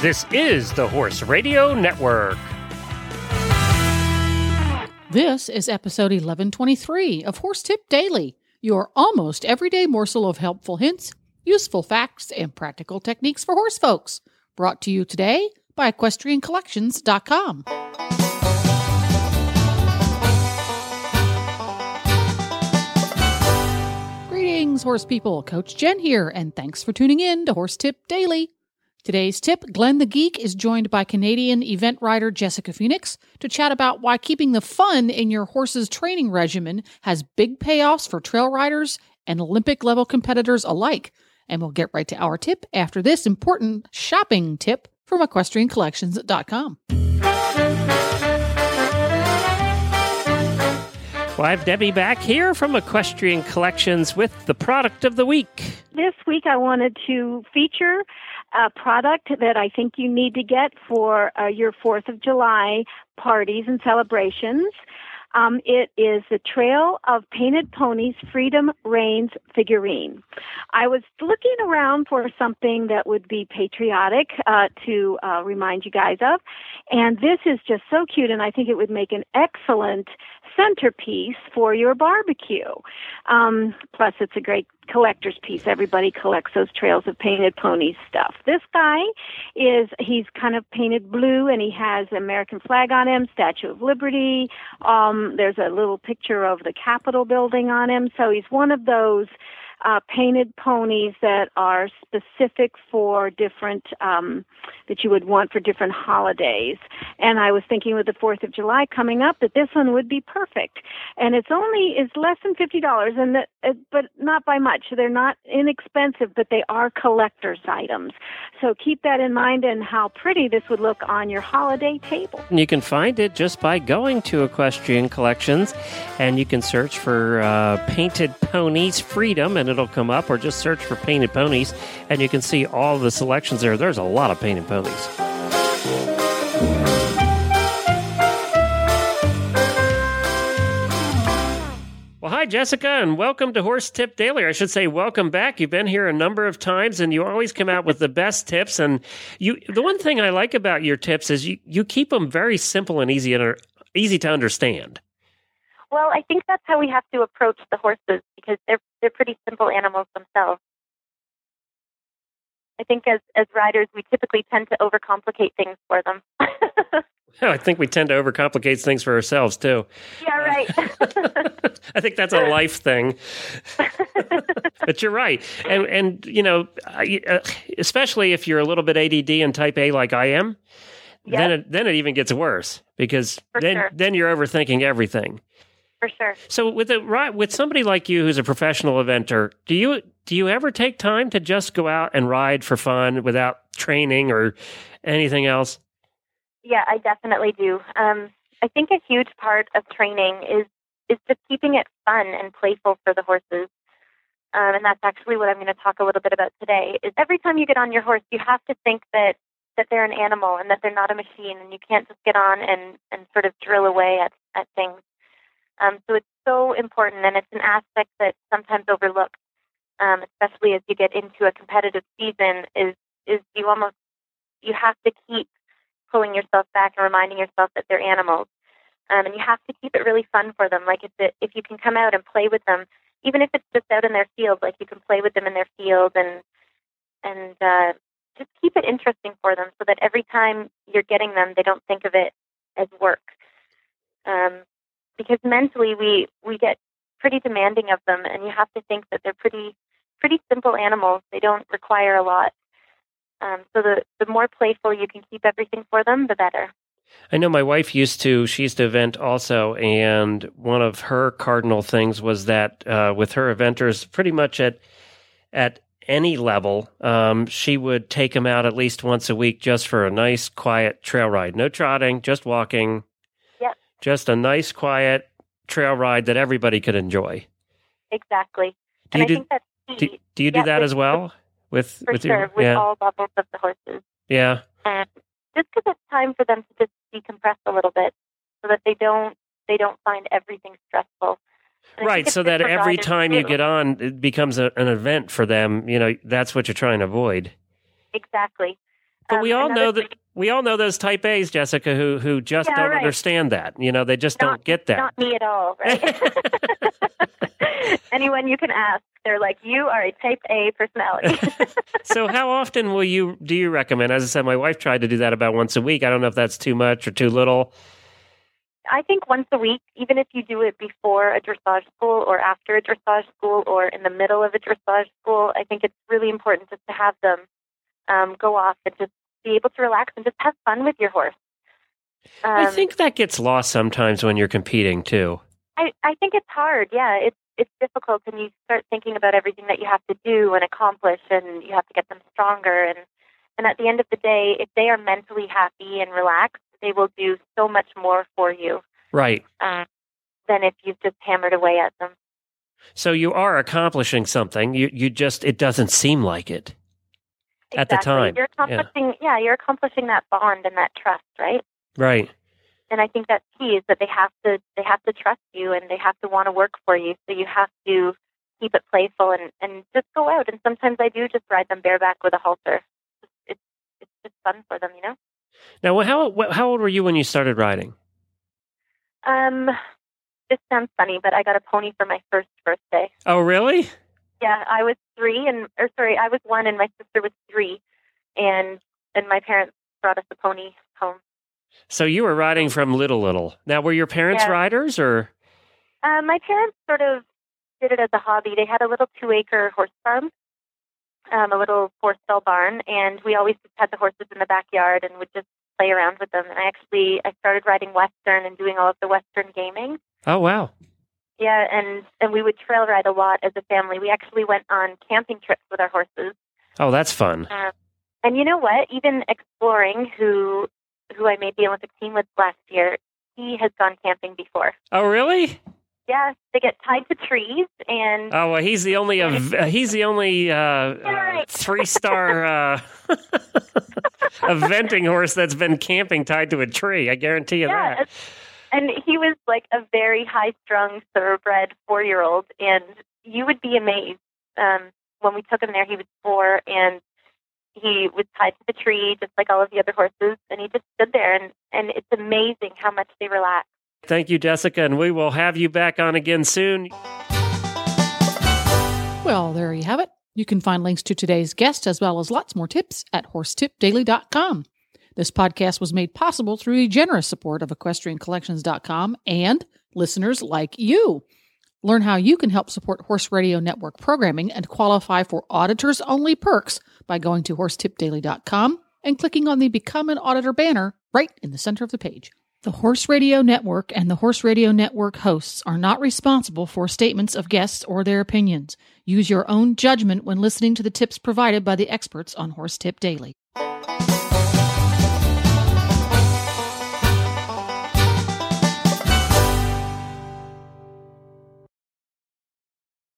This is the Horse Radio Network. This is episode 1123 of Horse Tip Daily, your almost everyday morsel of helpful hints, useful facts, and practical techniques for horse folks. Brought to you today by EquestrianCollections.com. Greetings, horse people. Coach Jen here, and thanks for tuning in to Horse Tip Daily. Today's tip Glenn the Geek is joined by Canadian event rider Jessica Phoenix to chat about why keeping the fun in your horse's training regimen has big payoffs for trail riders and Olympic level competitors alike. And we'll get right to our tip after this important shopping tip from equestriancollections.com. Well, I have Debbie back here from Equestrian Collections with the product of the week. This week I wanted to feature a product that I think you need to get for uh, your 4th of July parties and celebrations. Um, it is the Trail of Painted Ponies Freedom Reins figurine. I was looking around for something that would be patriotic uh, to uh, remind you guys of, and this is just so cute, and I think it would make an excellent centerpiece for your barbecue. Um, plus, it's a great collector's piece. Everybody collects those trails of painted ponies stuff. This guy is he's kind of painted blue and he has American flag on him, Statue of Liberty. Um, there's a little picture of the Capitol building on him. So he's one of those uh, painted ponies that are specific for different um, that you would want for different holidays. And I was thinking with the Fourth of July coming up that this one would be perfect. And it's only is less than fifty dollars, and that, uh, but not by much. They're not inexpensive, but they are collector's items. So keep that in mind, and how pretty this would look on your holiday table. You can find it just by going to Equestrian Collections, and you can search for uh, Painted Ponies Freedom, and it'll come up, or just search for Painted Ponies, and you can see all the selections there. There's a lot of painted ponies. Well, hi, Jessica, and welcome to Horse Tip Daily. I should say, welcome back. You've been here a number of times, and you always come out with the best tips. And you, the one thing I like about your tips is you, you keep them very simple and easy and easy to understand. Well, I think that's how we have to approach the horses because they're they're pretty simple animals themselves. I think as as riders, we typically tend to overcomplicate things for them. I think we tend to overcomplicate things for ourselves too. Yeah, right. I think that's a life thing. but you're right, and and you know, uh, especially if you're a little bit ADD and Type A like I am, Yep. then it then it even gets worse because For then sure. then you're overthinking everything. For sure. So with a right with somebody like you who's a professional eventer, do you do you ever take time to just go out and ride for fun without training or anything else? Yeah, I definitely do. Um, I think a huge part of training is is just keeping it fun and playful for the horses. Um, and that's actually what I'm going to talk a little bit about today. Is every time you get on your horse, you have to think that that they're an animal and that they're not a machine, and you can't just get on and and sort of drill away at at things. Um, so it's so important, and it's an aspect that sometimes overlooked, um, especially as you get into a competitive season. Is is you almost you have to keep pulling yourself back and reminding yourself that they're animals. Um, and you have to keep it really fun for them. Like if it, if you can come out and play with them, even if it's just out in their field, like you can play with them in their field and and uh, just keep it interesting for them, so that every time you're getting them, they don't think of it as work. Um, because mentally, we we get pretty demanding of them, and you have to think that they're pretty pretty simple animals. They don't require a lot. Um, so the the more playful you can keep everything for them, the better. I know my wife used to, she used to event also, and one of her cardinal things was that uh, with her eventers, pretty much at at any level, um, she would take them out at least once a week just for a nice, quiet trail ride. No trotting, just walking. Just a nice, quiet trail ride that everybody could enjoy. Exactly. Do and you I do, think do, do you do that as well? With for with sure your with yeah all levels of the horses. yeah And just because it's time for them to just decompress a little bit, so that they don't they don't find everything stressful. And right so that every time you get on it becomes a, an event for them you know that's what you're trying to avoid Exactly. But Um, we all know that we all know those type A's, Jessica, who who just Yeah, don't right. understand that. You know, they just Not- don't get that. Not me at all, right? Anyone you can ask, they're like, you are a type A personality. so how often will you do you recommend? As I said, my wife tried to do that about once a week. I don't know if that's too much or too little. I think once a week, even if you do it before a dressage school or after a dressage school or in the middle of a dressage school, I think it's really important just to have them um, go off and just be able to relax and just have fun with your horse. Um, I think that gets lost sometimes when you're competing too. I, I think it's hard. Yeah, it's it's difficult, and you start thinking about everything that you have to do and accomplish, and you have to get them stronger. And and at the end of the day, if they are mentally happy and relaxed, they will do so much more for you Right. um, than if you've just hammered away at them. So you are accomplishing something. You you just it doesn't seem like it. At the time, you're yeah. accomplishing. Yeah. you're accomplishing that bond and that trust, right? Right. And I think that's key is that they have to they have to trust you and they have to want to work for you. So you have to keep it playful and and just go out. And sometimes I do just ride them bareback with a halter. It's it's just fun for them, you know. Now, how how old were you when you started riding? Um, this sounds funny, but I got a pony for my first birthday. Oh, really? Yeah, I was three, and or sorry, I was one, and my sister was three, and and my parents brought us a pony home. So you were riding from little little. Now, were your parents Yeah. riders or? Uh, my parents sort of did it as a hobby. They had a little two-acre horse farm, um, a little four-stall barn, and we always just had the horses in the backyard and would just play around with them. And I actually I started riding Western and doing all of the Western gaming. Oh, wow. Yeah, and and we would trail ride a lot as a family. We actually went on camping trips with our horses. Oh, that's fun. Um, and you know what? Exponential, who who I made the Olympic team with last year, he has gone camping before. Oh, really? Yeah, they get tied to trees and Oh, well, he's the only of he's the only uh, uh, three star uh, eventing horse that's been camping tied to a tree. I guarantee you yeah, that. And he was like a very high strung thoroughbred four year old, and you would be amazed. Um, when we took him there, he was four, and he was tied to the tree just like all of the other horses, and he just stood there, and and it's amazing how much they relax. Thank you, Jessica, and we will have you back on again soon. Well, there you have it. You can find links to today's guest as well as lots more tips at horsetipdaily.com. This podcast was made possible through the generous support of equestriancollections.com and listeners like you. Learn how you can help support Horse Radio Network programming and qualify for auditors only perks by going to horsetipdaily.com and clicking on the Become an Auditor banner right in the center of the page. The Horse Radio Network and the Horse Radio Network hosts are not responsible for statements of guests or their opinions. Use your own judgment when listening to the tips provided by the experts on Horse Tip Daily.